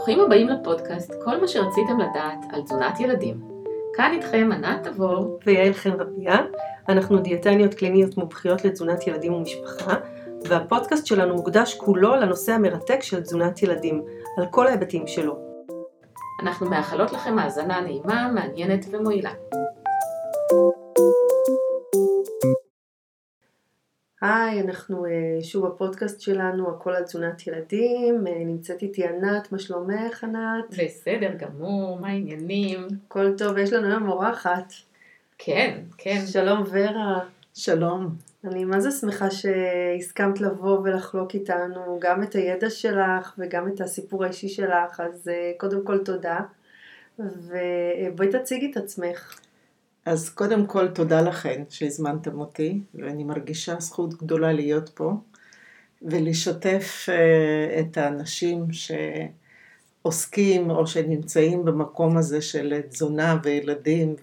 ברוכים הבאים לפודקאסט, כל מה שרציתם לדעת על תזונת ילדים. כאן איתכם ענת תבור ויעל חן רביה, אנחנו דיאטניות קליניות מומחיות לתזונת ילדים ומשפחה, והפודקאסט שלנו מוקדש כולו לנושא המרתק של תזונת ילדים, על כל ההיבטים שלו. אנחנו מאחלות לכם האזנה נעימה, מעניינת ומועילה. היי, אנחנו uh, שוב בפודקאסט שלנו, הכל על תזונת ילדים, uh, נמצאת איתי ענת, מה שלומך ענת? בסדר גמור, מה העניינים? הכל טוב, יש לנו היום אורחת. כן, כן. שלום ורה. שלום. אני מה זה שמחה שהסכמת לבוא ולחלוק איתנו גם את הידע שלך וגם את הסיפור האישי שלך, אז uh, קודם כל תודה, ובואי תציגי את עצמך. אז קודם כל תודה לכן שהזמנתם אותי, ואני מרגישה זכות גדולה להיות פה, ולשתף uh, את האנשים שעוסקים או שנמצאים במקום הזה של תזונה וילדים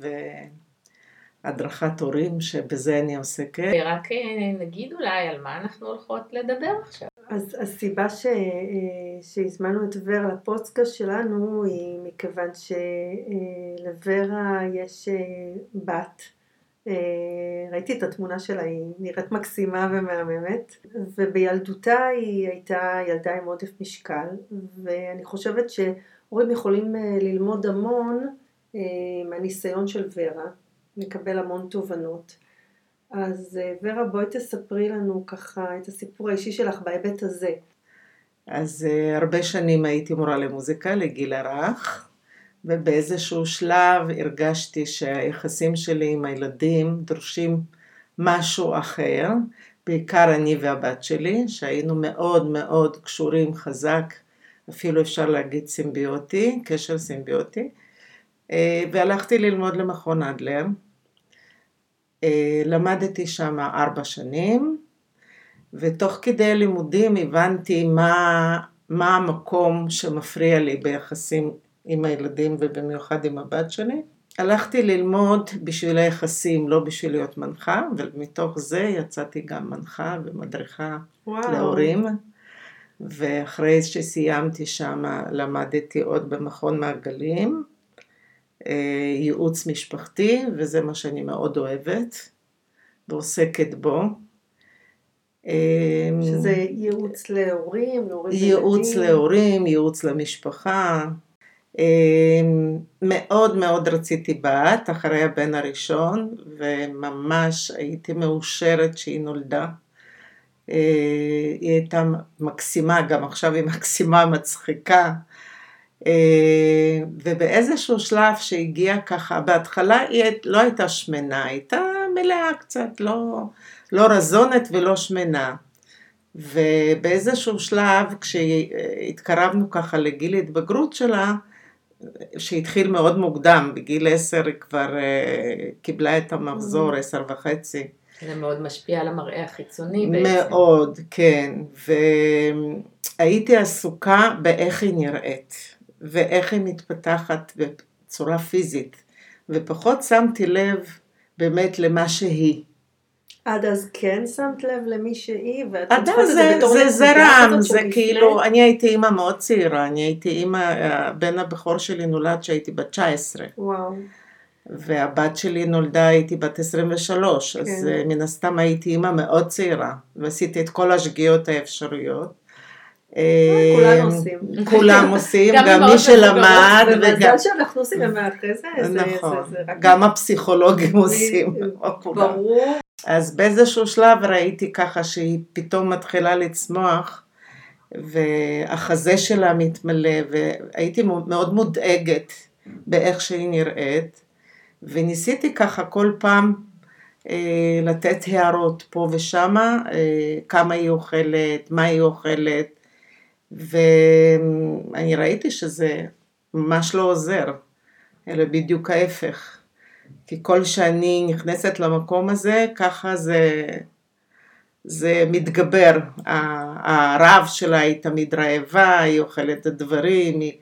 והדרכת הורים, שבזה אני עוסקת. רק אה, נגיד אולי על מה אנחנו הולכות לדבר עכשיו. אז הסיבה ש... אה, שהזמנו את ורה לפודקאסט שלנו היא מכיוון שלוורה יש אה, בת, אה, ראיתי את התמונה שלה, היא נראית מקסימה ומהממת, ובילדותה היא הייתה ילדה עם עודף משקל, ואני חושבת שהורים יכולים ללמוד המון מהניסיון של ורה, לקבל המון תובנות. אז אה, ורה, בואי תספרי לנו ככה את הסיפור האישי שלך בהיבט הזה. אז uh, הרבה שנים הייתי מורה למוזיקה לגיל הרך, ובאיזשהו שלב הרגשתי שהיחסים שלי עם הילדים דורשים משהו אחר, בעיקר אני והבת שלי, שהיינו מאוד מאוד קשורים חזק, אפילו אפשר להגיד סימביוטי, קשר סימביוטי, uh, והלכתי ללמוד למכון אדלר. אה, למדתי שם ארבע שנים, ותוך כדי לימודים הבנתי מה, מה המקום שמפריע לי ביחסים עם הילדים ובמיוחד עם הבת שלי. הלכתי ללמוד בשביל היחסים, לא בשביל להיות מנחה, ומתוך זה יצאתי גם מנחה ומדריכה וואו. להורים. ואחרי שסיימתי שם למדתי עוד במכון מעגלים. אה, ייעוץ משפחתי, וזה מה שאני מאוד אוהבת ועוסקת בו. אה, שזה ייעוץ להורים, להורים ייעוץ ילדים. להורים, ייעוץ למשפחה. אה, מאוד מאוד רציתי בת אחרי הבן הראשון, וממש הייתי מאושרת שהיא נולדה. היא הייתה מקסימה, גם עכשיו היא מקסימה, מצחיקה. אה, ובאיזשהו שלב שהגיע ככה, בהתחלה היא לא הייתה שמנה, הייתה מלאה קצת, לא, לא רזונת ולא שמנה. ובאיזשהו שלב כשהתקרבנו ככה לגיל התבגרות שלה, שהתחיל מאוד מוקדם, בגיל עשר היא כבר uh, קיבלה את המחזור, mm. עשר וחצי. זה מאוד משפיע על המראה החיצוני בעצם. מאוד, כן. והייתי עסוקה באיך היא נראית. ואיך היא מתפתחת בצורה פיזית, ופחות שמתי לב באמת למה שהיא. עד אז כן שמת לב למי שהיא, ואת עד אז זה, זה, זה רם, זה כאילו, אני הייתי אימא מאוד צעירה, אני הייתי אימא, הבן הבכור שלי נולד כשהייתי בת 19. וואו. והבת שלי נולדה, הייתי בת 23, כן. אז אה, מן הסתם הייתי אימא מאוד צעירה, ועשיתי את כל השגיאות האפשריות. כולם עושים. כולם עושים, גם מי שלמד. ומזל שאנחנו עושים, אחרי זה, נכון, גם הפסיכולוגים עושים. ברור. אז באיזשהו שלב ראיתי ככה שהיא פתאום מתחילה לצמוח, והחזה שלה מתמלא, והייתי מאוד מודאגת באיך שהיא נראית, וניסיתי ככה כל פעם אה, לתת הערות פה ושמה, אה, כמה היא אוכלת, מה היא אוכלת, ואני ראיתי שזה ממש לא עוזר, אלא בדיוק ההפך. כי כל שאני נכנסת למקום הזה, ככה זה, זה מתגבר. הרב שלה היא תמיד רעבה, היא אוכלת את הדברים. היא...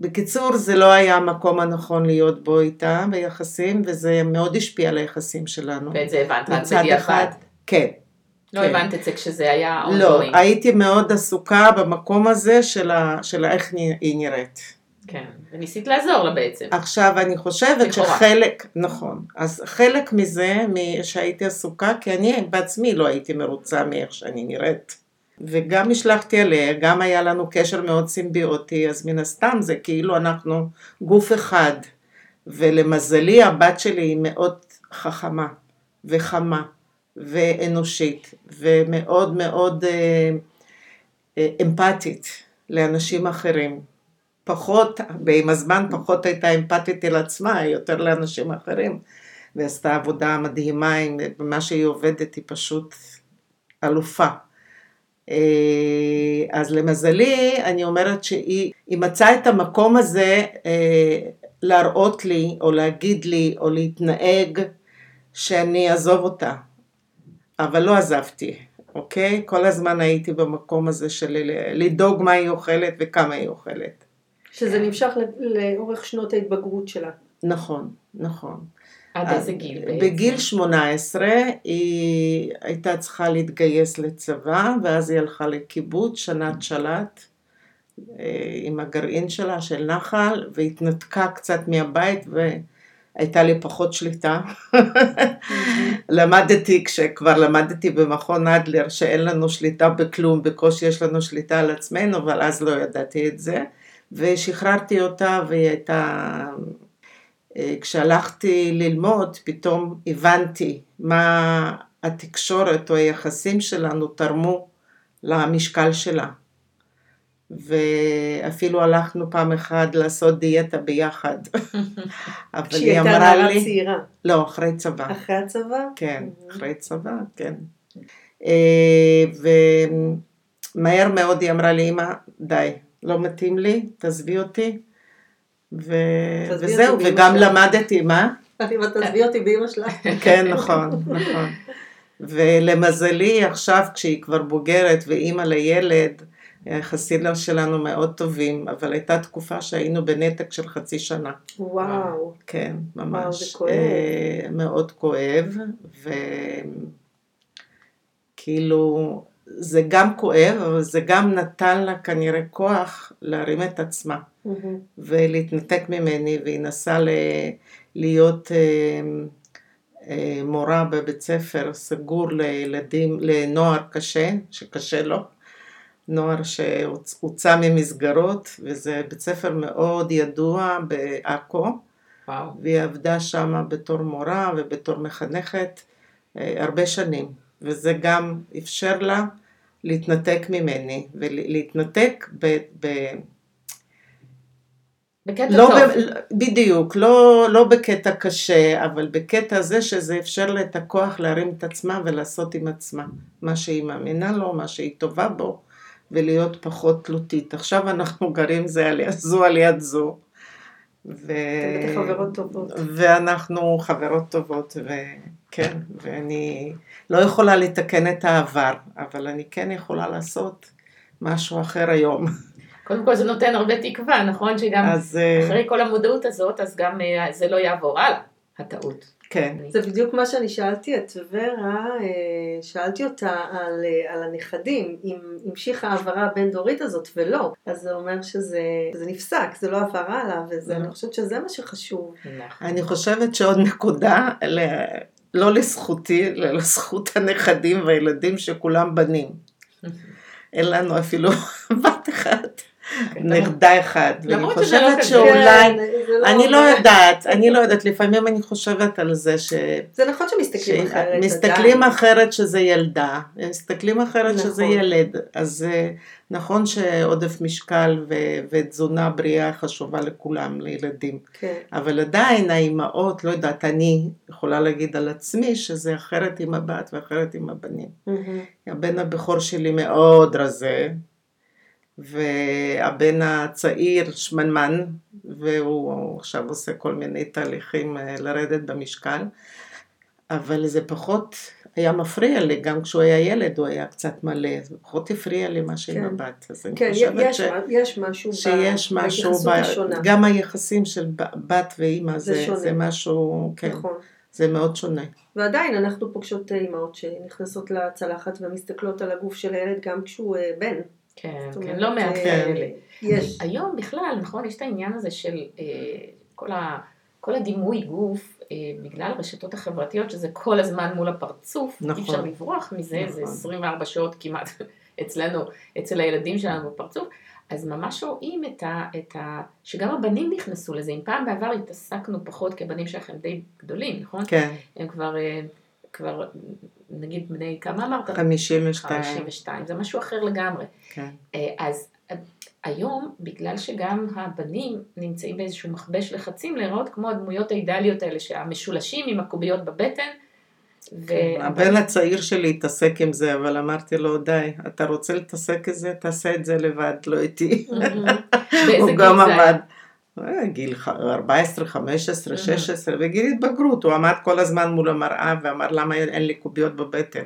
בקיצור, זה לא היה המקום הנכון להיות בו איתה ביחסים, וזה מאוד השפיע על היחסים שלנו. ואת זה הבנת רק בדיעבד. כן, לא כן. הבנת את זה כשזה היה לא, ongoing. הייתי מאוד עסוקה במקום הזה של, ה, של איך היא נראית. כן, וניסית לעזור לה בעצם. עכשיו אני חושבת לכאורה. שחלק, נכון, אז חלק מזה שהייתי עסוקה, כי אני בעצמי לא הייתי מרוצה מאיך שאני נראית. וגם השלכתי עליה, גם היה לנו קשר מאוד סימביוטי, אז מן הסתם זה כאילו אנחנו גוף אחד. ולמזלי הבת שלי היא מאוד חכמה וחמה ואנושית ומאוד מאוד אה, אה, אמפתית לאנשים אחרים. פחות, ועם הזמן פחות הייתה אמפתית אל עצמה, יותר לאנשים אחרים, ועשתה עבודה מדהימה עם מה שהיא עובדת, היא פשוט אלופה. אה, אז למזלי, אני אומרת שהיא היא מצאה את המקום הזה להראות לי, או להגיד לי, או להתנהג, שאני אעזוב אותה. אבל לא עזבתי, אוקיי? כל הזמן הייתי במקום הזה של לדאוג מה היא אוכלת וכמה היא אוכלת. שזה נמשך ל- לאורך שנות ההתבגרות שלה. נכון, נכון. עד איזה גיל בעצם? בגיל 18 היא הייתה צריכה להתגייס לצבא, ואז היא הלכה לקיבוץ, שנת של"ת, אה, עם הגרעין שלה של נחל, והתנתקה קצת מהבית, והייתה לי פחות שליטה. למדתי, כשכבר למדתי במכון אדלר, שאין לנו שליטה בכלום, בקושי יש לנו שליטה על עצמנו, אבל אז לא ידעתי את זה. ושחררתי אותה, והיא הייתה... אה, כשהלכתי ללמוד, פתאום הבנתי מה התקשורת או היחסים שלנו תרמו למשקל שלה. ואפילו הלכנו פעם אחת לעשות דיאטה ביחד. אבל כשהיא היא הייתה אמרה נערה לי, צעירה. לא, אחרי צבא. אחרי הצבא? כן, Mhm. אחרי צבא, כן. אה, ומהר מאוד היא אמרה לי, אמא, די, לא מתאים לי, תעזבי אותי. ו... וזהו, וגם. למדתי, מה? אמא, תעזבי אותי באמא שלך. כן, נכון, נכון. ולמזלי עכשיו כשהיא כבר בוגרת ואימא לילד, היחסים שלנו מאוד טובים, אבל הייתה תקופה שהיינו בנתק של חצי שנה. וואו. כן, ממש. וואו, זה כואב. אה, מאוד כואב, וכאילו, זה גם כואב, אבל זה גם נתן לה כנראה כוח להרים את עצמה. מהמם. ולהתנתק ממני, והיא נסעה ל... להיות אה, אה, מורה בבית ספר סגור לילדים, לנוער קשה, שקשה לו, נוער שהוצא ממסגרות, וזה בית ספר מאוד ידוע בעכו, וואו. והיא עבדה שם בתור מורה ובתור מחנכת אה, הרבה שנים, וזה גם אפשר לה להתנתק ממני, ולהתנתק ב... ב בקטע לא טוב. ב, בדיוק, לא, לא בקטע קשה, אבל בקטע זה שזה אפשר לה את הכוח להרים את עצמה ולעשות עם עצמה מה שהיא מאמינה לו, מה שהיא טובה בו, ולהיות פחות תלותית. עכשיו אנחנו גרים זה על, זו על יד זו. ו... חברות טובות. ואנחנו חברות טובות, וכן, ואני לא יכולה לתקן את העבר, אבל אני כן יכולה לעשות משהו אחר היום. קודם כל זה נותן הרבה תקווה, נכון? שגם אז אה, אחרי כל המודעות הזאת, אז גם אה, זה לא יעבור הלאה, הטעות. כן. זה בדיוק מה שאני שאלתי את ורה, אה, שאלתי אותה על, אה, על הנכדים, אם המשיכה ההעברה הבין-דורית הזאת ולא, אז זה אומר שזה זה נפסק, זה לא עבר הלאה, וזה, אני חושבת שזה מה שחשוב. נכון. אני חושבת שעוד נקודה, ל- לא לזכותי, אלא לזכות הנכדים והילדים שכולם בנים. אין לנו אפילו בת אחת, נכדה אחת. ואני שזה לא חושבת כזה. שאולי, כן, זה אני לא יודעת, אני לא יודעת, לפעמים אני חושבת על זה ש... זה נכון שמסתכלים אחרת, מסתכלים. אחרת שזה ילדה, מסתכלים אחרת שזה נכון. ילד, אז אה, נכון שעודף משקל ו- ותזונה בריאה חשובה לכולם, לילדים, כן. אבל עדיין האימהות, לא יודעת, אני יכולה להגיד על עצמי שזה אחרת עם הבת ואחרת עם הבנים. הבן הבכור שלי מאוד רזה, והבן הצעיר שמנמן, והוא עכשיו עושה כל מיני תהליכים אה, לרדת במשקל, אבל זה פחות היה מפריע לי, גם כשהוא היה ילד הוא היה קצת מלא, זה פחות הפריע לי מה שעם כן. הבת, אז אני כן, חושבת יש, ש... יש משהו ב- שיש משהו, בהתייחסות ב... השונה. גם היחסים של ב- בת ואימא זה זה. זה משהו, כן, נכון. זה מאוד שונה. ועדיין אנחנו פוגשות אימהות שנכנסות לצלחת ומסתכלות על הגוף של הילד גם כשהוא אה, בן. כן, כן, לא מעט אה, כאלה. יש. היום בכלל, נכון, יש את העניין הזה של אה, כל, ה, כל הדימוי גוף, אה, בגלל הרשתות החברתיות, שזה כל הזמן מול הפרצוף, נכון. אי אפשר לברוח מזה, נכון. זה 24 שעות כמעט אצלנו, אצל הילדים שלנו בפרצוף. אז ממש רואים את ה, את ה... שגם הבנים נכנסו לזה. אם פעם בעבר התעסקנו פחות, כי הבנים שלכם די גדולים, נכון? כן, הם כבר, אה, כבר נגיד בני, כמה אמרת? 52. 52, זה משהו אחר לגמרי. כן. אה, אז אה, היום, בגלל שגם הבנים נמצאים באיזשהו מכבש לחצים להיראות כמו הדמויות האידאליות האלה, שהמשולשים עם הקוביות בבטן, הבן הצעיר שלי התעסק עם זה, אבל אמרתי לו, די, אתה רוצה להתעסק עם זה, תעשה את זה לבד, לא איתי. הוא גם. אה, גיל ח- 14, 15, 16, בגיל התבגרות, הוא עמד כל הזמן מול המראה ואמר למה אין לי קוביות בבטן.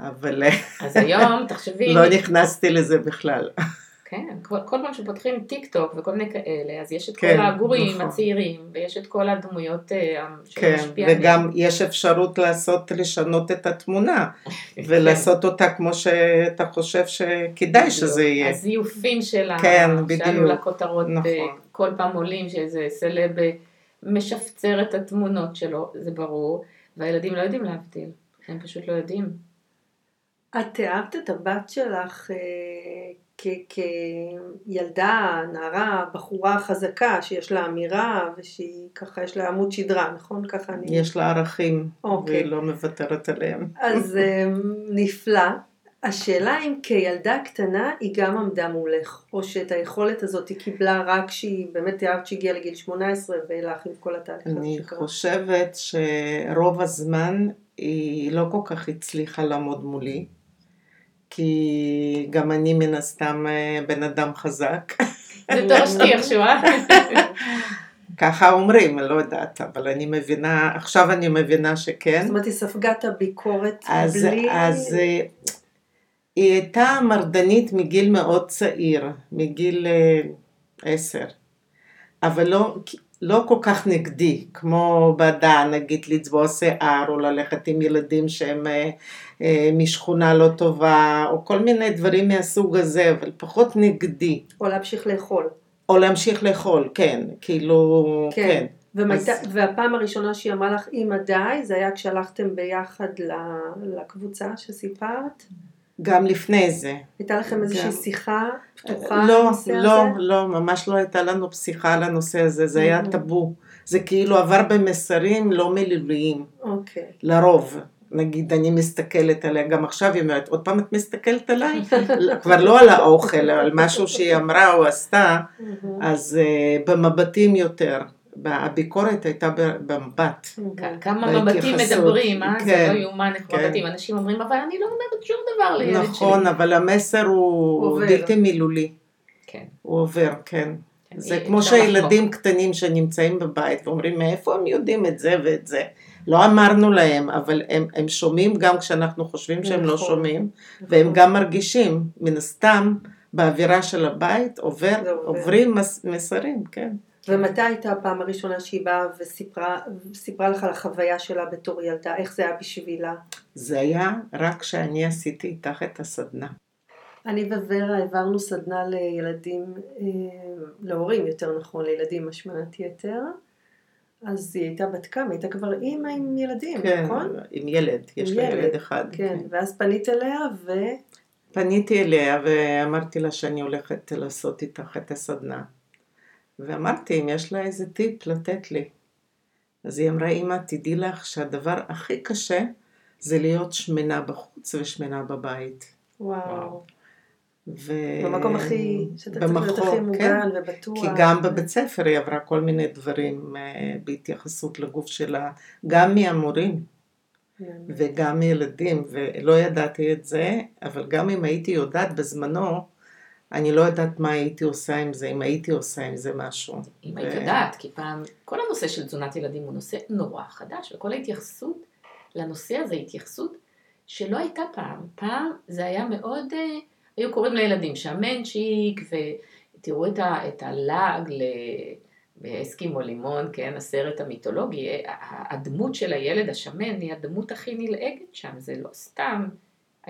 אבל אה, אז היום, תחשבי, לא נכנסתי לזה בכלל. כן, כל, כל פעם שפותחים טיק טוק וכל מיני כאלה, אז יש את כן, כל הגורים נכון. הצעירים, ויש את כל הדמויות אה, של כן. וגם יש אפשרות לעשות, לשנות את התמונה, ולעשות אותה כמו שאתה חושב שכדאי שזה יהיה. הזיופים שלה, כן, שעלו בדיוק. לכותרות, נכון. כל פעם עולים שאיזה סלב אה, משפצר את התמונות שלו, זה ברור, והילדים לא יודעים להבדיל, הם פשוט לא יודעים. את תיארת את הבת שלך אה, כילדה, נערה, בחורה חזקה, שיש לה אמירה ושהיא ככה, יש לה עמוד שדרה, נכון? ככה אני... יש לה ערכים, אוקיי. והיא לא מוותרת עליהם. אז אה, נפלא. השאלה אם כילדה קטנה היא גם עמדה מולך, או שאת היכולת הזאת היא קיבלה רק כשהיא, באמת תיארת שהגיעה לגיל 18 ואילך עם כל התהליך הזה אני שקרה. חושבת שרוב הזמן היא לא כל כך הצליחה לעמוד מולי, כי גם אני מן הסתם אה, בן אדם חזק. זה תורשתי איכשהו, אה? ככה אומרים, אני לא יודעת, אבל אני מבינה, עכשיו אני מבינה שכן. זאת אומרת, היא ספגה את הביקורת אז, בלי... אז אה, היא הייתה מרדנית מגיל מאוד צעיר, מגיל אה, עשר, אבל לא, לא כל כך נגדי, כמו בדה, נגיד לצבוע שיער, או ללכת עם ילדים שהם אה, אה, משכונה לא טובה, או כל מיני דברים מהסוג הזה, אבל פחות נגדי. או להמשיך לאכול. או להמשיך לאכול, כן, כאילו, כן. כן. ומתי, אז- והפעם הראשונה שהיא אמרה לך אמא די, זה היה כשהלכתם ביחד לקבוצה שסיפרת? גם לפני זה. הייתה לכם איזושהי. שיחה פתוחה לא, בנושא לא, הזה? לא, ממש לא הייתה לנו שיחה על הנושא הזה, זה היה Mhm. טאבו. זה כאילו עבר במסרים לא מילוליים, אוקיי. לרוב. נגיד, אני מסתכלת עליה, גם עכשיו היא אומרת, עוד פעם את מסתכלת עליי? כבר לא על האוכל, על משהו שהיא אמרה או עשתה, אז uh, במבטים יותר. הביקורת הייתה במבט. כמה מבטים מדברים, אה? זה כן, לא יאומן איך כן. מבטים. אנשים אומרים, אבל אני לא אומרת שום דבר לילד שלי. נכון, אבל המסר הוא. בלתי מילולי. כן. הוא עובר, כן. כן, זה כמו שילדים. קטנים שנמצאים בבית ואומרים מאיפה הם יודעים את זה ואת זה. לא אמרנו להם, אבל הם, הם שומעים גם כשאנחנו חושבים שהם לא נכון. שומעים, והם גם מרגישים, מן הסתם, באווירה של הבית עובר, עובר. עוברים מס, מסרים, כן. ומתי הייתה הפעם הראשונה שהיא באה וסיפרה סיפרה לך על החוויה שלה בתור ילדה? איך זה היה בשבילה? זה היה רק כשאני עשיתי איתך את הסדנה. אני וורה העברנו סדנה לילדים, אה, להורים יותר נכון, לילדים השמנת יתר. אז היא הייתה בת כמה? הייתה כבר אימא עם ילדים, כן, נכון? עם ילד, יש לה ילד, ילד אחד. כן, ואז פנית אליה ו... פניתי אליה ואמרתי לה שאני הולכת לעשות איתך את הסדנה. ואמרתי, אם יש לה איזה טיפ לתת לי. אז היא אמרה, אמא, תדעי לך שהדבר הכי קשה זה להיות שמנה בחוץ ושמנה בבית. וואו. ו... במקום הכי, שאתה צריך להיות במקום, הכי כן. מוגן ובטוח. כי גם בבית ספר היא עברה כל מיני דברים אה, בהתייחסות לגוף שלה, גם מהמורים כן. וגם מילדים, ולא ידעתי את זה, אבל גם אם הייתי יודעת בזמנו, אני לא יודעת מה הייתי עושה עם זה, אם הייתי עושה עם זה משהו. אם ו- היית יודעת, כי פעם, כל הנושא של תזונת ילדים הוא נושא נורא חדש, וכל ההתייחסות לנושא הזה היא התייחסות שלא הייתה פעם. פעם זה היה מאוד, אה, היו קוראים לילדים שהמנצ'יק, ותראו את, ה, את הלעג ל... באסקימו לימון, כן, הסרט המיתולוגי, הדמות של הילד השמן היא הדמות הכי נלעגת שם, זה לא סתם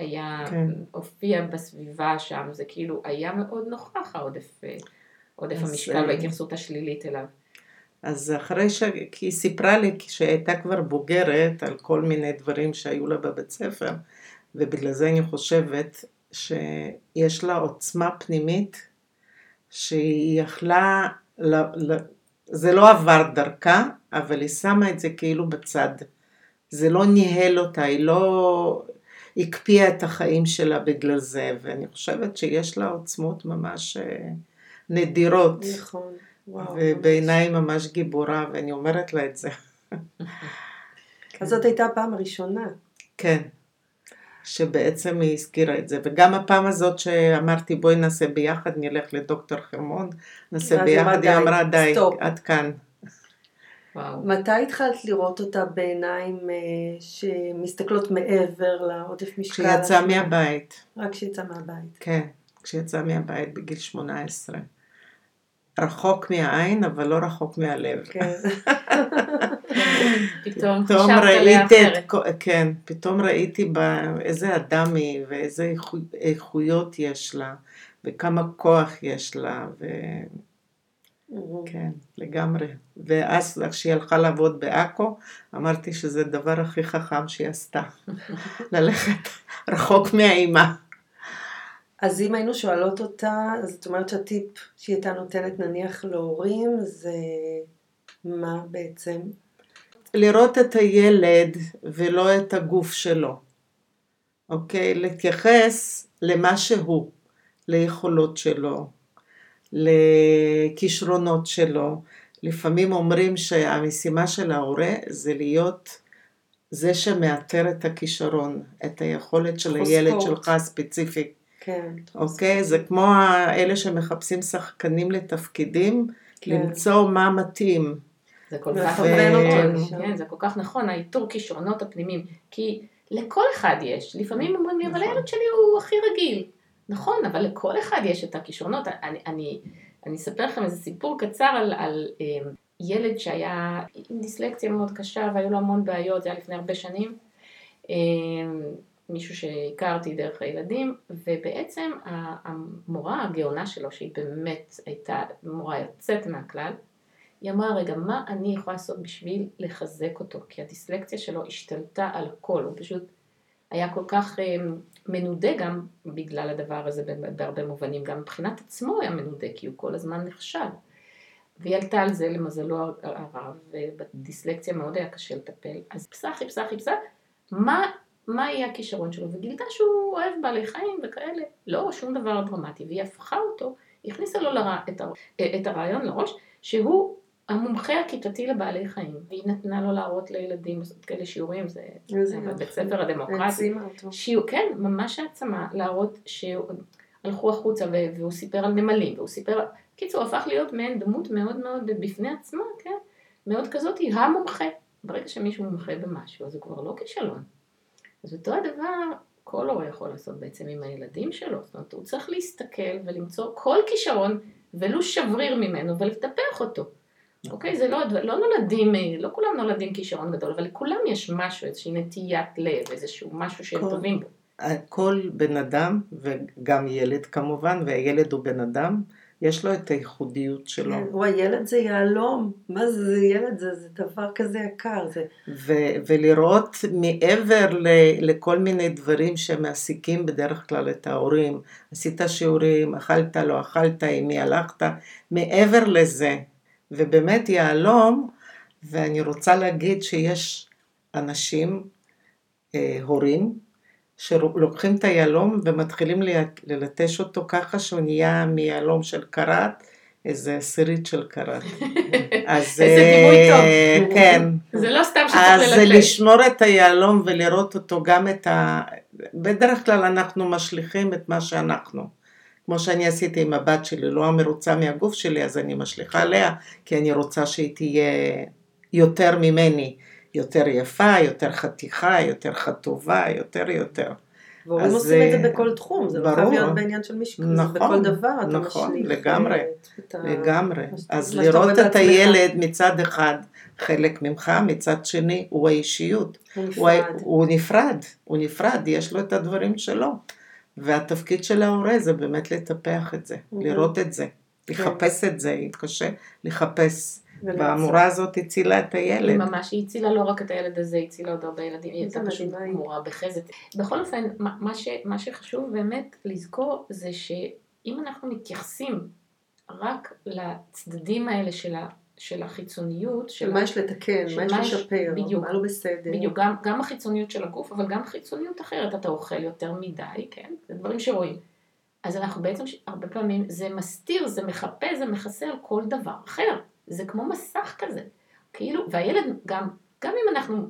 היה, כן. הופיע בסביבה שם, זה כאילו היה מאוד נוכח העודף, עודף המשקל אה, וההתייחסות השלילית אליו. אז אחרי ש... כי היא סיפרה לי שהייתה כבר בוגרת על כל מיני דברים שהיו לה בבית ספר, ובגלל זה אני חושבת שיש לה עוצמה פנימית שהיא יכלה, ל... ל... זה לא עבר דרכה, אבל היא שמה את זה כאילו בצד. זה לא ניהל אותה, היא לא הקפיאה את החיים שלה בגלל זה, ואני חושבת שיש לה עוצמות ממש אה, נדירות. נכון. ובעיניי ממש גיבורה, ואני אומרת לה את זה. אז זאת הייתה הפעם הראשונה. כן, שבעצם היא הזכירה את זה, וגם הפעם הזאת שאמרתי בואי נעשה ביחד, נלך לדוקטור חרמון, נעשה ביחד, היא אמרה די, עד כאן. וואו. מתי התחלת לראות אותה בעיניים אה, שמסתכלות מעבר לעודף משקל? כשיצאה מהבית. רק כשיצאה מהבית. כן, כשיצאה מהבית בגיל 18. רחוק מהעין, אבל לא רחוק מהלב. כן. פתאום חשבת עליה אחרת. כן, פתאום ראיתי בה איזה אדם היא, ואיזה איכויות יש לה, וכמה כוח יש לה, ו... כן, לגמרי. ואז כשהיא הלכה לעבוד בעכו, אמרתי שזה הדבר הכי חכם שהיא עשתה. ללכת רחוק מהאימה. אז אם היינו שואלות אותה, אז את אומרת שהטיפ שהיא הייתה נותנת נניח להורים זה מה בעצם? לראות את הילד ולא את הגוף שלו, אוקיי? להתייחס למה שהוא, ליכולות שלו, לכישרונות שלו. לפעמים אומרים שהמשימה של ההורה זה להיות זה שמאתר את הכישרון, את היכולת של הילד ספורט. שלך הספציפי. כן. אוקיי? זה כמו אלה שמחפשים שחקנים לתפקידים, כן. למצוא מה מתאים. זה כל כך ו... אותו, כן, זה כל כך נכון, האיתור כישרונות הפנימיים, כי לכל אחד יש, לפעמים אומרים לי, אבל נכון. הילד שלי הוא הכי רגיל. נכון, אבל לכל אחד יש את הכישרונות. אני, אני, אני אספר לכם איזה סיפור קצר על, על um, ילד שהיה עם דיסלקציה מאוד קשה והיו לו המון בעיות, זה היה לפני הרבה שנים. Um, מישהו שהכרתי דרך הילדים, ובעצם המורה הגאונה שלו, שהיא באמת הייתה מורה יוצאת מהכלל, היא אמרה, רגע, מה אני יכולה לעשות בשביל לחזק אותו? כי הדיסלקציה שלו השתלטה על הכל, הוא פשוט היה כל כך אה, מנודה גם בגלל הדבר הזה בהרבה מובנים, גם מבחינת עצמו היה מנודה, כי הוא כל הזמן נכשל. והיא עלתה על זה למזלו הרב, ובדיסלקציה מאוד היה קשה לטפל. אז חיפשה, חיפשה, חיפשה, מה מה יהיה הכישרון שלו, וגילתה שהוא אוהב בעלי חיים וכאלה, לא שום דבר דרמטי, והיא הפכה אותו, הכניסה לו לרע, את, הר, את הרעיון לראש, שהוא המומחה הכיתתי לבעלי חיים, והיא נתנה לו להראות לילדים, לעשות כאלה שיעורים, זה, זה בית ספר הדמוקרטי, שיעור, כן, ממש העצמה, להראות שהלכו החוצה והוא סיפר על נמלים, והוא סיפר, קיצור, הפך להיות מעין דמות מאוד מאוד בפני עצמה, כן, מאוד כזאת, היא המומחה, ברגע שמישהו מומחה במשהו, אז הוא כבר לא כישלון. אז אותו הדבר כל הורה יכול לעשות בעצם עם הילדים שלו. זאת אומרת, הוא צריך להסתכל ולמצוא כל כישרון, ולו שבריר ממנו, ולטפח אותו. אוקיי? זה לא, לא נולדים, לא כולם נולדים כישרון גדול, אבל לכולם יש משהו, איזושהי נטיית לב, איזשהו משהו שהם טובים בו. כל בן אדם, וגם ילד כמובן, והילד הוא בן אדם, יש לו את הייחודיות שלו. כן, וואי, ילד זה יהלום, מה זה, זה ילד, זה, זה דבר כזה יקר. זה... ו- ולראות מעבר ל- לכל מיני דברים שמעסיקים בדרך כלל את ההורים, עשית שיעורים, אכלת, לא אכלת, עם מי הלכת, מעבר לזה, ובאמת יהלום, ואני רוצה להגיד שיש אנשים, אה, הורים, שלוקחים את היהלום ומתחילים ללטש אותו ככה שהוא נהיה מיהלום של קרת, איזה עשירית של קרת. אז איזה דימוי טוב. כן. זה לא סתם שצריך ללטש. אז לשמור את היהלום ולראות אותו גם את ה... בדרך כלל אנחנו משליכים את מה שאנחנו. כמו שאני עשיתי עם הבת שלי, לא מרוצה מהגוף שלי, אז אני משליכה עליה, כי אני רוצה שהיא תהיה יותר ממני. יותר יפה, יותר חתיכה, יותר חטובה, יותר יותר. והורים עושים את זה אה, בכל תחום, זה לא ברור. חייב להיות בעניין של משקל, זה נכון, בכל דבר, אתה נכון, משליך. לגמרי, אה, את לגמרי. שאתה- אז לראות את. הילד מצד אחד חלק ממך, מצד שני הוא האישיות. הוא הוא, נפרד. הוא נפרד, הוא נפרד, יש לו את הדברים שלו. והתפקיד של ההורה זה באמת לטפח את זה, Mhm. לראות את זה, כן. לחפש את זה, קשה לחפש. והמורה הזאת הצילה את הילד. ממש, היא הצילה לא רק את הילד הזה, היא הצילה עוד הרבה ילדים, היא הייתה פשוט. מורה בחזת. בכל אופן, מה, ש, מה שחשוב באמת לזכור זה שאם אנחנו מתייחסים רק לצדדים האלה של, של החיצוניות, של של מה יש לתקן, מה יש לשפר, בדיוק. מה לא בסדר. בדיוק, גם, גם החיצוניות של הגוף, אבל גם חיצוניות אחרת, אתה אוכל יותר מדי, כן? זה דברים שרואים. אז אנחנו בעצם, הרבה פעמים, זה מסתיר, זה מחפה, זה מכסה על כל דבר אחר. זה כמו מסך כזה. כאילו, והילד גם, גם אם אנחנו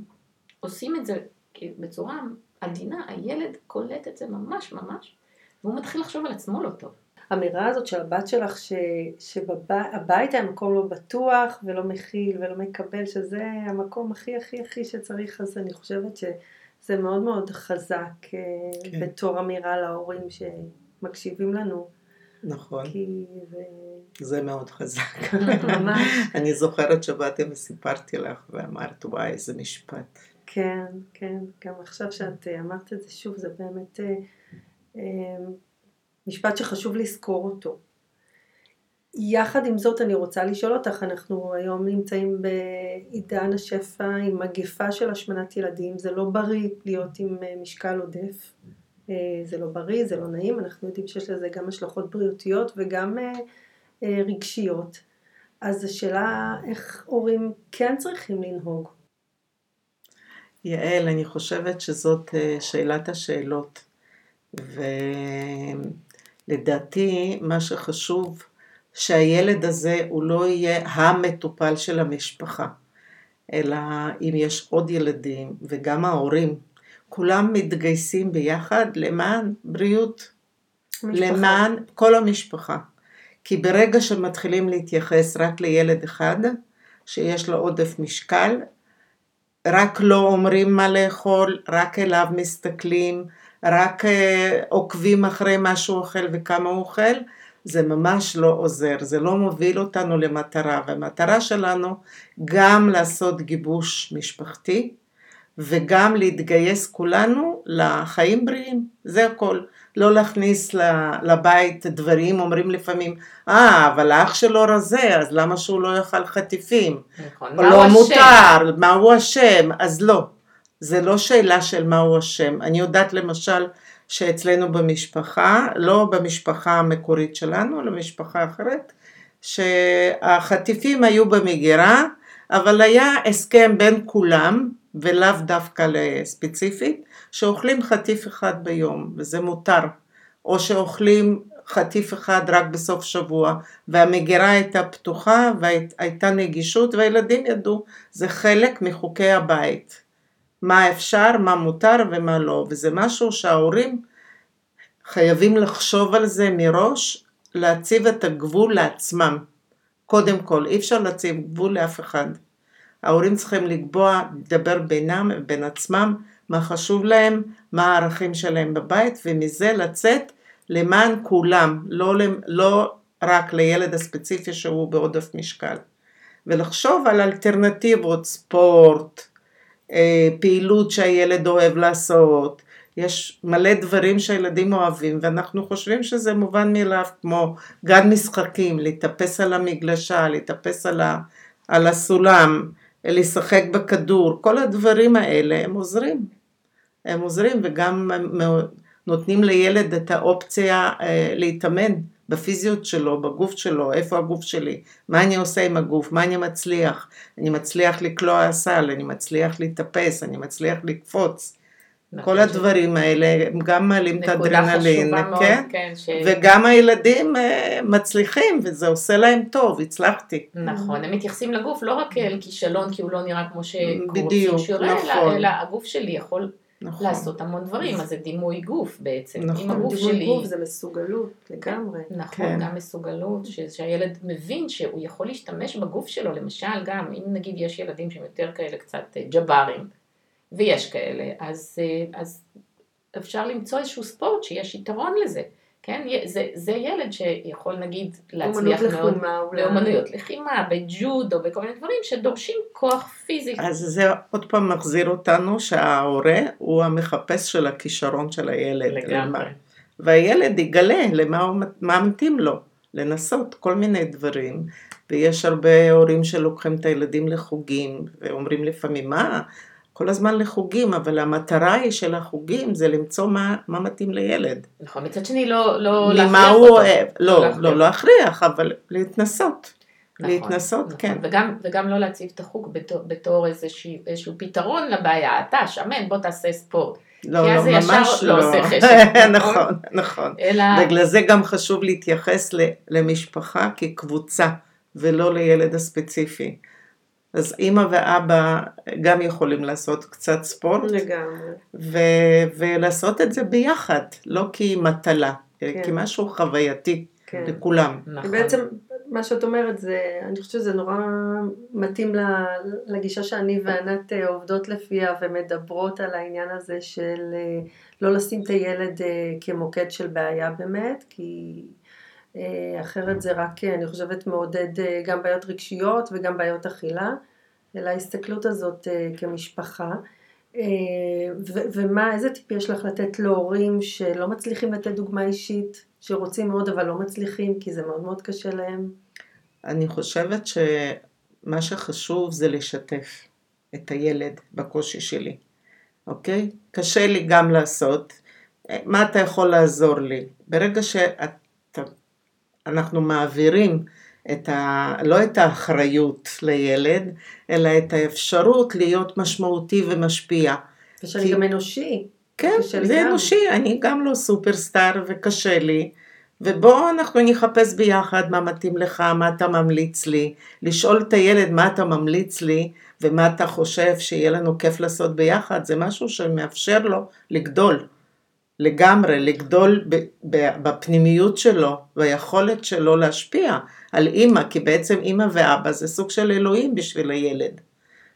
עושים את זה כאילו בצורה עדינה, הילד קולט את זה ממש ממש, והוא מתחיל לחשוב על עצמו לא טוב. האמירה הזאת של הבת שלך, ש, שהבית היה מקום לא בטוח ולא מכיל ולא מקבל, שזה המקום הכי הכי הכי שצריך, אז אני חושבת שזה מאוד מאוד חזק כן. כן. בתור אמירה להורים שמקשיבים לנו, נכון, כי זה זה מאוד חזק. ממש, אני זוכרת שבאתי וסיפרתי לך ואמרת, וואי, איזה משפט. כן, כן, גם עכשיו שאת אה, אמרת את זה שוב, זה באמת אה, אה, משפט שחשוב לזכור אותו. יחד עם זאת אני רוצה לשאול אותך, אנחנו היום נמצאים בעידן השפע עם מגפה של השמנת ילדים, זה לא בריא להיות עם אה, משקל עודף, אה, זה לא בריא, זה לא נעים, אנחנו יודעים שיש לזה גם השלכות בריאותיות וגם אה, רגשיות. אז השאלה איך הורים כן צריכים לנהוג. יעל, אני חושבת שזאת שאלת השאלות. ולדעתי, מה שחשוב, שהילד הזה הוא לא יהיה המטופל של המשפחה, אלא אם יש עוד ילדים וגם ההורים, כולם מתגייסים ביחד למען בריאות, המשפחה. למען כל המשפחה. כי ברגע שמתחילים להתייחס רק לילד אחד, שיש לו עודף משקל, רק לא אומרים מה לאכול, רק אליו מסתכלים, רק אה, עוקבים אחרי מה שהוא אוכל וכמה הוא אוכל, זה ממש לא עוזר, זה לא מוביל אותנו למטרה, והמטרה שלנו גם לעשות גיבוש משפחתי, וגם להתגייס כולנו לחיים בריאים, זה הכל. לא להכניס לבית דברים, אומרים לפעמים, אה, אבל האח שלו רזה, אז למה שהוא לא יאכל חטיפים? נכון. מה לא הוא אשם? מותר, מה הוא אשם? אז לא. זה לא שאלה של מה הוא אשם. אני יודעת למשל שאצלנו במשפחה, לא במשפחה המקורית שלנו, אלא במשפחה אחרת, שהחטיפים היו במגירה, אבל היה הסכם בין כולם, ולאו דווקא ספציפית, שאוכלים חטיף אחד ביום, וזה מותר. או שאוכלים חטיף אחד רק בסוף שבוע, והמגירה הייתה פתוחה והייתה נגישות, והילדים ידעו, זה חלק מחוקי הבית. מה אפשר, מה מותר ומה לא, וזה משהו שההורים חייבים לחשוב על זה מראש, להציב את הגבול לעצמם. קודם כל, אי אפשר להציב גבול לאף אחד. ההורים צריכים לקבוע, לדבר בינם, בין עצמם, מה חשוב להם, מה הערכים שלהם בבית, ומזה לצאת למען כולם, לא, לא רק לילד הספציפי שהוא בעודף משקל. ולחשוב על אלטרנטיבות, ספורט, פעילות שהילד אוהב לעשות, יש מלא דברים שהילדים אוהבים ואנחנו חושבים שזה מובן מאליו כמו גן משחקים, להתאפס על המגלשה, להתאפס על, ה, על הסולם, לשחק בכדור, כל הדברים האלה הם עוזרים. הם עוזרים וגם נותנים לילד את האופציה אה, להתאמן בפיזיות שלו, בגוף שלו, איפה הגוף שלי, מה אני עושה עם הגוף, מה אני מצליח, אני מצליח לקלוע הסל, אני מצליח להתאפס, אני מצליח לקפוץ. כל הדברים האלה הם גם מעלים את האדרנלין, כן? כן ש... וגם הילדים uh, מצליחים וזה עושה להם טוב, הצלחתי. נכון, הם מתייחסים לגוף לא רק כאל כישלון כי הוא לא נראה כמו בדיוק, שיראה, נכון. אלא, אלא הגוף שלי יכול נכון. לעשות המון דברים, אז זה דימוי גוף בעצם. נכון. אם הגוף דימוי שלי... גוף זה מסוגלות לגמרי. נכון, כן. גם מסוגלות, ש- שהילד מבין שהוא יכול להשתמש בגוף שלו, למשל גם, אם נגיד יש ילדים שהם יותר כאלה קצת אה, ג'ברים, ויש כאלה, אז, אה, אז אפשר למצוא איזשהו ספורט שיש יתרון לזה. כן, זה, זה ילד שיכול נגיד להצליח מאוד לחימה, אולי. לאומנויות לחימה, בג'ודו, בכל מיני דברים שדורשים כוח פיזי. אז זה עוד פעם מחזיר אותנו שההורה הוא המחפש של הכישרון של הילד. לגמרי. למה- והילד יגלה למה הוא, מתאים לו, לנסות כל מיני דברים. ויש הרבה הורים שלוקחים את הילדים לחוגים, ואומרים לפעמים, מה, כל הזמן לחוגים, אבל המטרה היא של החוגים זה למצוא מה, מה מתאים לילד. נכון, מצד שני לא, לא להכריח הוא אותו. אוהב, לא, להכריח. לא להכריח, אבל להתנסות. נכון, להתנסות, נכון. כן. וגם, וגם לא להציב את החוג בתור, בתור איזשהו, איזשהו פתרון לבעיה. אתה שמן, בוא תעשה ספורט. לא, לא, ממש לא לא. עושה חשק, נכון? נכון, נכון. אלא, בגלל זה גם חשוב להתייחס למשפחה כקבוצה, ולא לילד הספציפי. אז אימא ואבא גם יכולים לעשות קצת ספורט, לגמרי. ו- ולעשות את זה ביחד, לא כמטלה, כן. כמשהו חווייתי כן. לכולם. נכון. בעצם מה שאת אומרת זה, אני חושבת שזה נורא מתאים ל- לגישה שאני וענת אה, עובדות לפיה ומדברות על העניין הזה של אה, לא לשים את הילד אה, כמוקד של בעיה באמת, כי אחרת זה רק, אה, אני חושבת, מעודד אה, גם בעיות רגשיות וגם בעיות אכילה, אלא ההסתכלות הזאת אה, כמשפחה. אה, ו- ומה, איזה טיפ יש לך לתת להורים שלא מצליחים לתת דוגמה אישית, שרוצים מאוד אבל לא מצליחים כי זה מאוד מאוד קשה להם? אני חושבת שמה שחשוב זה לשתף את הילד בקושי שלי, אוקיי? קשה לי גם לעשות. מה אתה יכול לעזור לי? ברגע שאנחנו מעבירים את ה... לא את האחריות לילד, אלא את האפשרות להיות משמעותי ומשפיע. ושאני כי- גם אנושי. כן, זה גם. אנושי, אני גם לא סופרסטאר וקשה לי. ובואו אנחנו נחפש ביחד מה מתאים לך, מה אתה ממליץ לי, לשאול את הילד מה אתה ממליץ לי ומה אתה חושב שיהיה לנו כיף לעשות ביחד, זה משהו שמאפשר לו לגדול, לגמרי, לגדול בפנימיות שלו, ביכולת שלו להשפיע על אימא, כי בעצם אימא ואבא זה סוג של אלוהים בשביל הילד.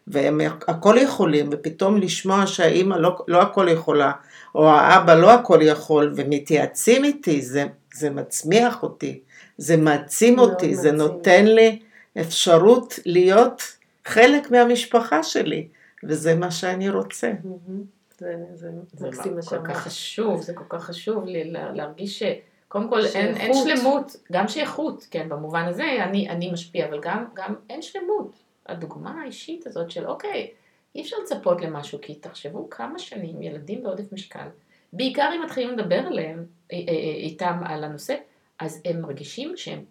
והם הכל יכולים, ופתאום לשמוע שהאימא לא, לא הכל יכולה, או האבא לא הכל יכול, ומתייעצים איתי, זה, זה מצמיח אותי, זה מעצים אותי, זה מעצים. נותן לי אפשרות להיות חלק מהמשפחה שלי, וזה מה שאני רוצה. מהמם. זה, זה זה מקסים מה כל שאמרת. כך חשוב, זה כל כך חשוב לי לה- להרגיש שקודם כל אין, אין. שלמות, גם שייכות, כן, במובן הזה אני, אני משפיע, אבל גם, גם אין שלמות. הדוגמה האישית הזאת של אוקיי, אי אפשר לצפות למשהו, כי תחשבו כמה שנים ילדים בעודף משקל, בעיקר אם מתחילים לדבר עליהם, אה, אה, אה, איתם על הנושא, אז הם מרגישים שהם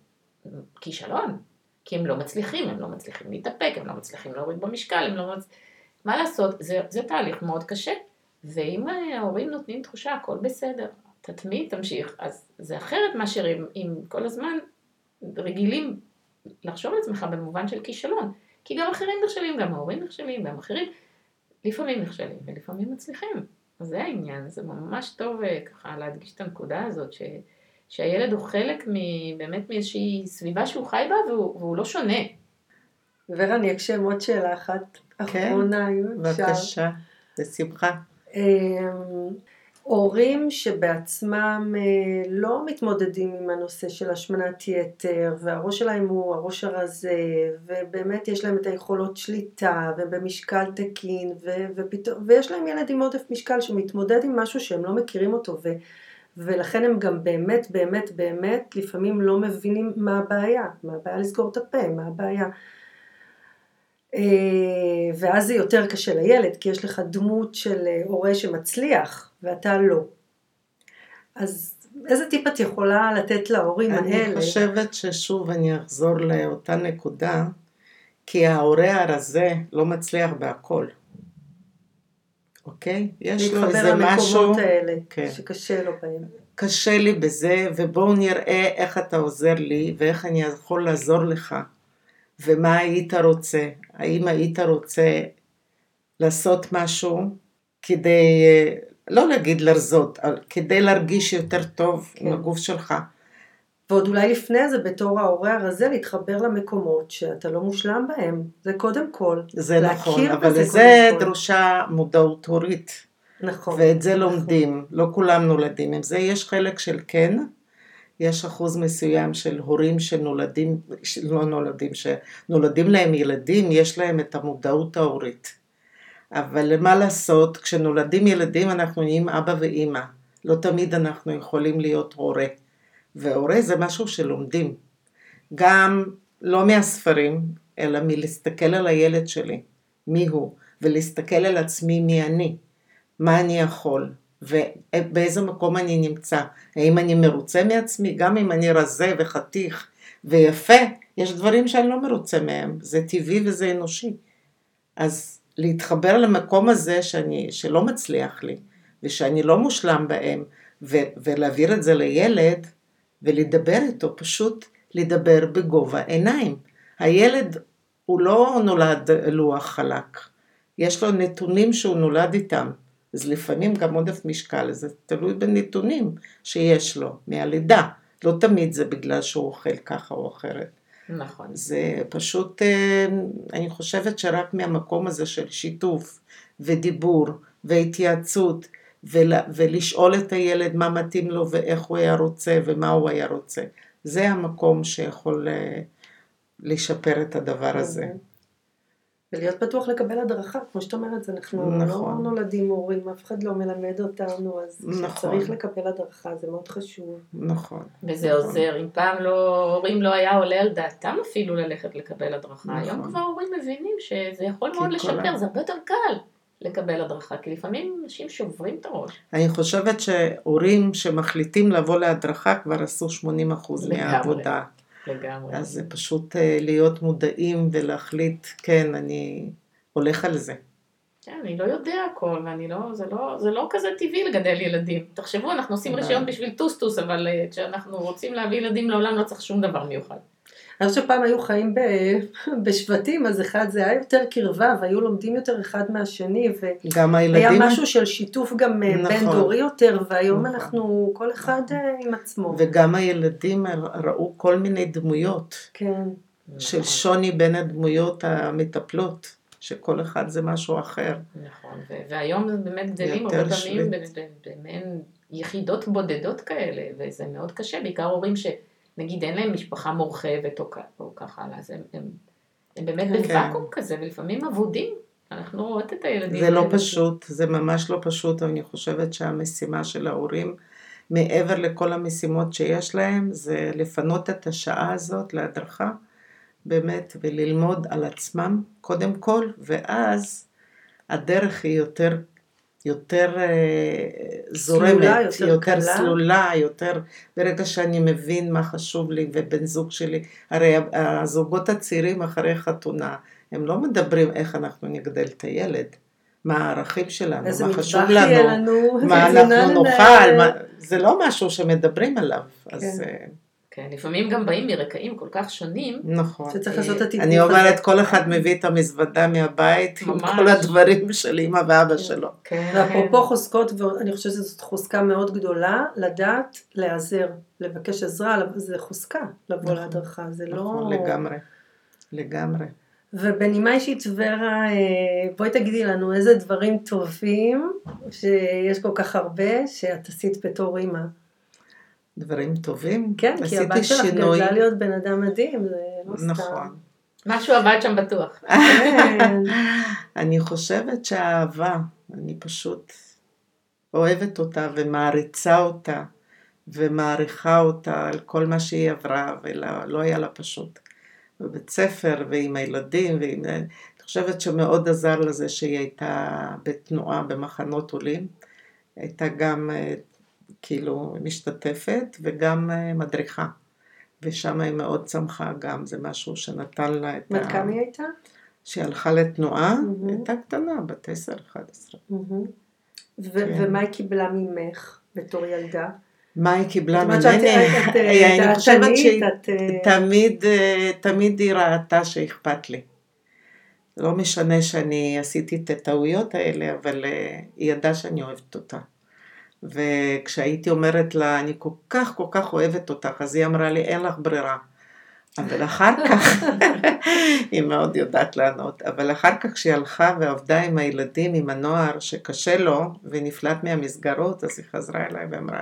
כישלון, כי הם לא מצליחים, הם לא מצליחים להתאפק, הם לא מצליחים להוריד במשקל, הם לא מצ... מה לעשות, זה, זה תהליך מאוד קשה. ואם ההורים נותנים תחושה הכל בסדר, תתמיד, תמשיך, אז זה אחרת מאשר אם, אם כל הזמן רגילים לחשוב על עצמך במובן של כישלון. כי גם אחרים נכשלים, גם ההורים נכשלים, גם אחרים לפעמים נכשלים ולפעמים מצליחים. אז זה העניין, זה ממש טוב אה, ככה להדגיש את הנקודה הזאת, ש, שהילד הוא חלק מ, באמת מאיזושהי סביבה שהוא חי בה והוא, והוא לא שונה. ורה, אני אקשה עם עוד שאלה אחת כן, אחרונה, אם אפשר. בבקשה, בשמחה. אמ, הורים שבעצמם אה, לא מתמודדים עם הנושא של השמנת יתר והראש שלהם הוא הראש הרזה ובאמת יש להם את היכולות שליטה ובמשקל תקין ו- ופתאום, ויש להם ילד עם עודף משקל שמתמודד עם משהו שהם לא מכירים אותו ו- ולכן הם גם באמת באמת באמת לפעמים לא מבינים מה הבעיה, מה הבעיה לסגור את הפה, מה הבעיה ואז זה יותר קשה לילד, כי יש לך דמות של אה, הורה שמצליח, ואתה לא. אז איזה טיפ את יכולה לתת להורים אני האלה? חושבת ששוב אני אחזור לאותה נקודה, כי ההורה הרזה לא מצליח בהכל. אוקיי? יש לו להתחבר איזה משהו, למקומות האלה, כן. שקשה לו בהם. קשה לי בזה, ובואו נראה איך אתה עוזר לי, ואיך אני יכול לעזור לך, ומה היית רוצה. האם היית רוצה לעשות משהו כדי, לא להגיד לרזות, כדי להרגיש יותר טוב כן. עם הגוף שלך. ועוד אולי לפני זה, בתור ההורה הרזה, להתחבר למקומות שאתה לא מושלם בהם. זה קודם כל. זה נכון, אבל לזה. דרושה מודעות הורית. נכון. ואת זה נכון. לומדים, לא כולם נולדים עם זה, יש חלק של כן, יש אחוז מסוים של הורים שנולדים, לא נולדים, שנולדים להם ילדים, יש להם את המודעות ההורית. אבל מה לעשות, כשנולדים ילדים אנחנו נהיים אבא ואימא, לא תמיד אנחנו יכולים להיות הורה. והורה זה משהו שלומדים. גם לא מהספרים, אלא מלהסתכל על הילד שלי, מי הוא, ולהסתכל על עצמי מי אני, מה אני יכול, ובאיזה מקום אני נמצא. האם אני מרוצה מעצמי? גם אם אני רזה וחתיך ויפה, יש דברים שאני לא מרוצה מהם, זה טבעי וזה אנושי. אז להתחבר למקום הזה שאני, שלא מצליח לי, ושאני לא מושלם בהם, ו- ולהעביר את זה לילד, ולדבר איתו, פשוט לדבר בגובה עיניים. הילד הוא לא נולד לוח חלק, יש לו נתונים שהוא נולד איתם, אז לפעמים גם עודף משקל, זה תלוי בנתונים שיש לו מהלידה, לא תמיד זה בגלל שהוא אוכל ככה או אחרת. נכון. זה פשוט, אה, אני חושבת שרק מהמקום הזה של שיתוף ודיבור והתייעצות ול, ולשאול את הילד מה מתאים לו ואיך הוא היה רוצה ומה הוא היה רוצה, זה המקום שיכול אה, לשפר את הדבר הזה. ולהיות פתוח לקבל הדרכה, כמו שאת אומרת, אנחנו נכון. לא נולדים מורים, אף אחד לא מלמד אותנו, אז נכון. צריך לקבל הדרכה, זה מאוד חשוב. נכון. וזה נכון. עוזר, אם פעם לא, הורים לא היה עולה על דעתם אפילו ללכת לקבל הדרכה, היום נכון. כבר הורים מבינים שזה יכול מאוד כל לשפר, ה- זה הרבה יותר קל לקבל הדרכה, כי לפעמים אנשים שוברים את הראש. אני חושבת שהורים שמחליטים לבוא להדרכה כבר עשו 80% לגמרי. מהעבודה. לגמרי. אז זה פשוט אה, להיות מודעים ולהחליט, כן, אני הולך על זה. כן, אני לא יודע הכל, ואני לא, זה לא, זה לא כזה טבעי לגדל ילדים. תחשבו, אנחנו עושים רישיון בשביל טוסטוס, אבל אה, כשאנחנו רוצים להביא ילדים לעולם לא צריך שום דבר מיוחד. אני חושבת שפעם היו חיים ב... בשבטים, אז אחד זה היה יותר קרבה, והיו לומדים יותר אחד מהשני, גם והיה משהו של שיתוף גם אה, נכון. בין דורי יותר, והיום נכון. אנחנו, כל אחד נכון. עם עצמו. וגם הילדים ראו כל מיני דמויות כן, של נכון, שוני בין הדמויות המטפלות, שכל אחד זה משהו אחר. נכון, ו- והיום באמת גדלים הרבה פעמים שווה. ב- ב- במעין יחידות בודדות כאלה, וזה מאוד קשה, בעיקר הורים שנגיד אין להם משפחה מורחבת או, או ככה הלאה, אז הם, הם, הם באמת כן. בוואקום כזה, ולפעמים אבודים. אנחנו רואות את הילדים. זה לא. פשוט, זה ממש לא פשוט, אבל אני חושבת שהמשימה של ההורים, מעבר לכל המשימות שיש להם, זה לפנות את השעה הזאת להדרכה, באמת, וללמוד על עצמם קודם כל, ואז הדרך היא יותר, יותר אה, זורמת, סלולה, יותר יותר קלה. סלולה, יותר, ברגע שאני מבין מה חשוב לי ובן זוג שלי, הרי הזוגות הצעירים אחרי חתונה, הם לא מדברים איך אנחנו נגדל את הילד, מה הערכים שלנו, מה חשוב לנו, לנו, מה אנחנו. נאכל, מה, זה לא משהו שמדברים עליו, אז כן. אה, כן, לפעמים גם באים מרקעים כל כך שונים. נכון. שצריך לעשות את הטיפול אני אומרת, כל אחד מביא את המזוודה מהבית עם. כל הדברים של אמא ואבא שלו. כן. ואפרופו חוזקות, ואני חושבת שזאת חוזקה מאוד גדולה, לדעת להיעזר, לבקש עזרה, זה חוזקה לבוא נכון. להדרכה, זה לא... נכון, לגמרי. לגמרי. ובנימה אישית ורה, אה, בואי תגידי לנו איזה דברים טובים, שיש כל כך הרבה, שאת עשית בתור אימא. דברים טובים. כן, כי הבת שלך שינוי. גדלה להיות בן אדם מדהים, זה לא סתם. נכון. משהו עבד שם בטוח. כן. אני חושבת שהאהבה, אני פשוט אוהבת אותה ומעריצה אותה ומעריכה אותה על כל מה שהיא עברה ולא לא היה לה פשוט. בבית ספר ועם הילדים ועם... אני חושבת שמאוד עזר לזה שהיא הייתה בתנועה במחנות עולים. הייתה גם אה, כאילו משתתפת וגם אה, מדריכה. ושם היא מאוד צמחה גם, זה משהו שנתן לה את בת כמה היא הייתה? שהיא הלכה לתנועה, מהמם. הייתה קטנה, בת 10-11. מהמם. ו- כן. ומה היא קיבלה ממך בתור ילדה? מה היא קיבלה ממני? אני חושבת שהיא תמיד, תמיד היא ראתה שאכפת לי. לא משנה שאני עשיתי את הטעויות האלה, אבל אה, היא ידעה שאני אוהבת אותה. וכשהייתי אומרת לה, אני כל כך כל כך אוהבת אותך, אז היא אמרה לי, אין לך ברירה. אבל אחר כך, היא מאוד יודעת לענות, אבל אחר כך כשהיא הלכה ועבדה עם הילדים, עם הנוער שקשה לו ונפלט מהמסגרות, אז היא חזרה אליי ואמרה,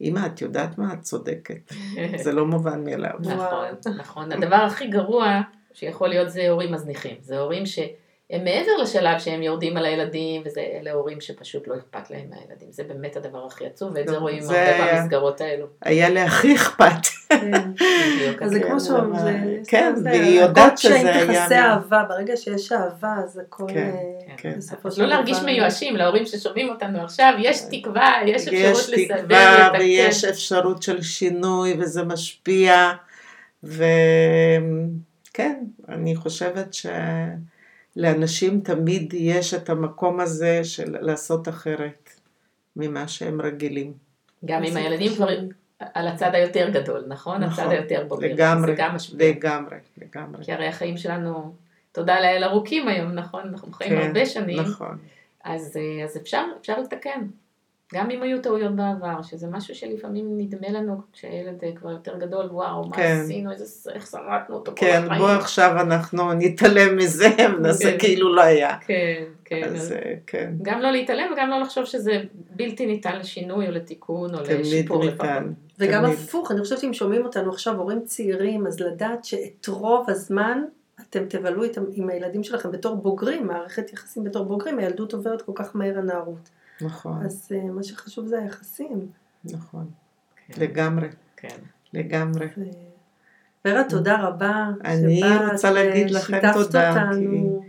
אמא, את יודעת מה? את צודקת. זה לא מובן מאליו. נכון, נכון. הדבר הכי גרוע שיכול להיות זה הורים מזניחים. זה הורים ש... הם מעבר לשלב שהם יורדים על הילדים, וזה אלה הורים שפשוט לא אכפת להם מהילדים. זה באמת הדבר הכי עצוב, ואת זה רואים זה הרבה במסגרות האלו. היה לי הכי אכפת. כן. אז זה כן, כמו שאומרים, זה... כן, זה- והיא יודעת שזה היה תכסה מה- אהבה, ברגע שיש אהבה, אז הכל... כן, אה, כן. בסופו של לא להרגיש מיואשים להורים ששומעים אותנו עכשיו, יש תקווה, יש אפשרות יש לסדר, תקווה לתקן. ויש אפשרות של שינוי וזה משפיע וכן, אני חושבת שלאנשים תמיד יש את המקום הזה של לעשות אחרת ממה שהם רגילים. גם אם הילדים. כבר על הצד היותר גדול, נכון? נכון, הצד היותר בוגר. לגמרי, גם. לגמרי, לגמרי. כי הרי החיים שלנו, תודה לאל ארוכים היום, נכון? אנחנו חיים כן, הרבה שנים. נכון, אז, אה, אז אפשר, אפשר לתקן. גם אם היו טעויות בעבר, שזה משהו שלפעמים נדמה לנו כשהילד אה, כבר יותר גדול, וואו, מה כן. עשינו, איזה, איך שרדנו אותו כל כן, החיים. בוא עכשיו אנחנו נתעלם מזה ונעשה כן. כאילו לא היה. כן, כן. אז אה, כן, גם לא להתעלם וגם לא לחשוב שזה בלתי ניתן לשינוי או לתיקון או תמיד לשיפור. ניתן. וגם תמיד. הפוך, אני חושבת שאם שומעים אותנו עכשיו הורים צעירים, אז לדעת שאת רוב הזמן אתם תבלו איתם, עם הילדים שלכם בתור בוגרים, מערכת יחסים בתור בוגרים, הילדות עוברת כל כך מהר הנערות. נכון, אז אה, מה שחשוב זה היחסים. נכון, כן, לגמרי, כן. לגמרי. ו- ורה, תודה רבה. אני שבאת רוצה להגיד לכם תודה, אותנו.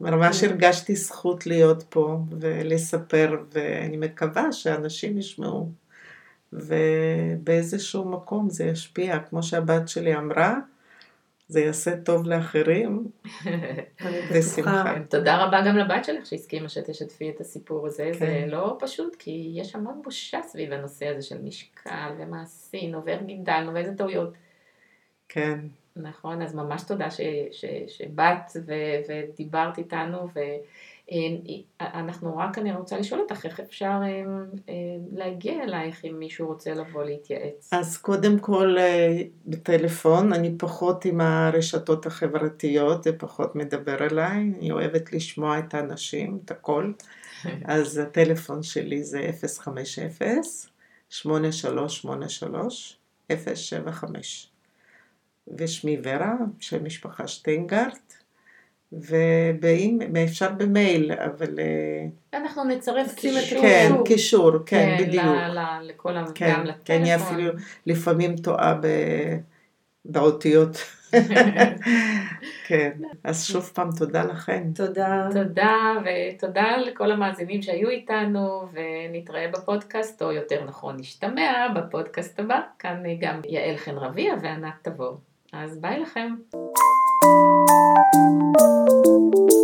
ממש כן. הרגשתי זכות להיות פה ולספר, ואני מקווה שאנשים ישמעו, ובאיזשהו מקום זה ישפיע, כמו שהבת שלי אמרה, זה יעשה טוב לאחרים, בשמחה. תודה רבה גם לבת שלך שהסכימה שתשתפי את הסיפור הזה, זה כן. לא פשוט כי יש המון בושה סביב הנושא הזה של משקל ומה עשינו ואיך גידלנו ואיזה טעויות. כן, נכון, אז ממש תודה ש, ש, שבאת ו, ודיברת איתנו ואנחנו רק, אני רוצה לשאול אותך איך אפשר אה, אה, להגיע אלייך אם מישהו רוצה לבוא להתייעץ. אז קודם כל אה, בטלפון, אני פחות עם הרשתות החברתיות, זה פחות מדבר אליי, אני אוהבת לשמוע את האנשים, את הכל, אז הטלפון שלי זה 050-8383-075 ושמי ורה, שם משפחה שטיינגרט, ואפשר במייל, אבל אה, אנחנו נצרף קישור. כן, קישור, כן, בדיוק. ל- ל- לכל ה... כן, גם כי אני לטלפון. אפילו לפעמים טועה ב... באותיות. כן, אז שוב פעם תודה לכם. תודה. תודה, ותודה לכל המאזינים שהיו איתנו, ונתראה בפודקאסט, או יותר נכון, נשתמע בפודקאסט הבא. כאן גם יעל חן רביע וענת תבור. אז ביי לכם. Thank you.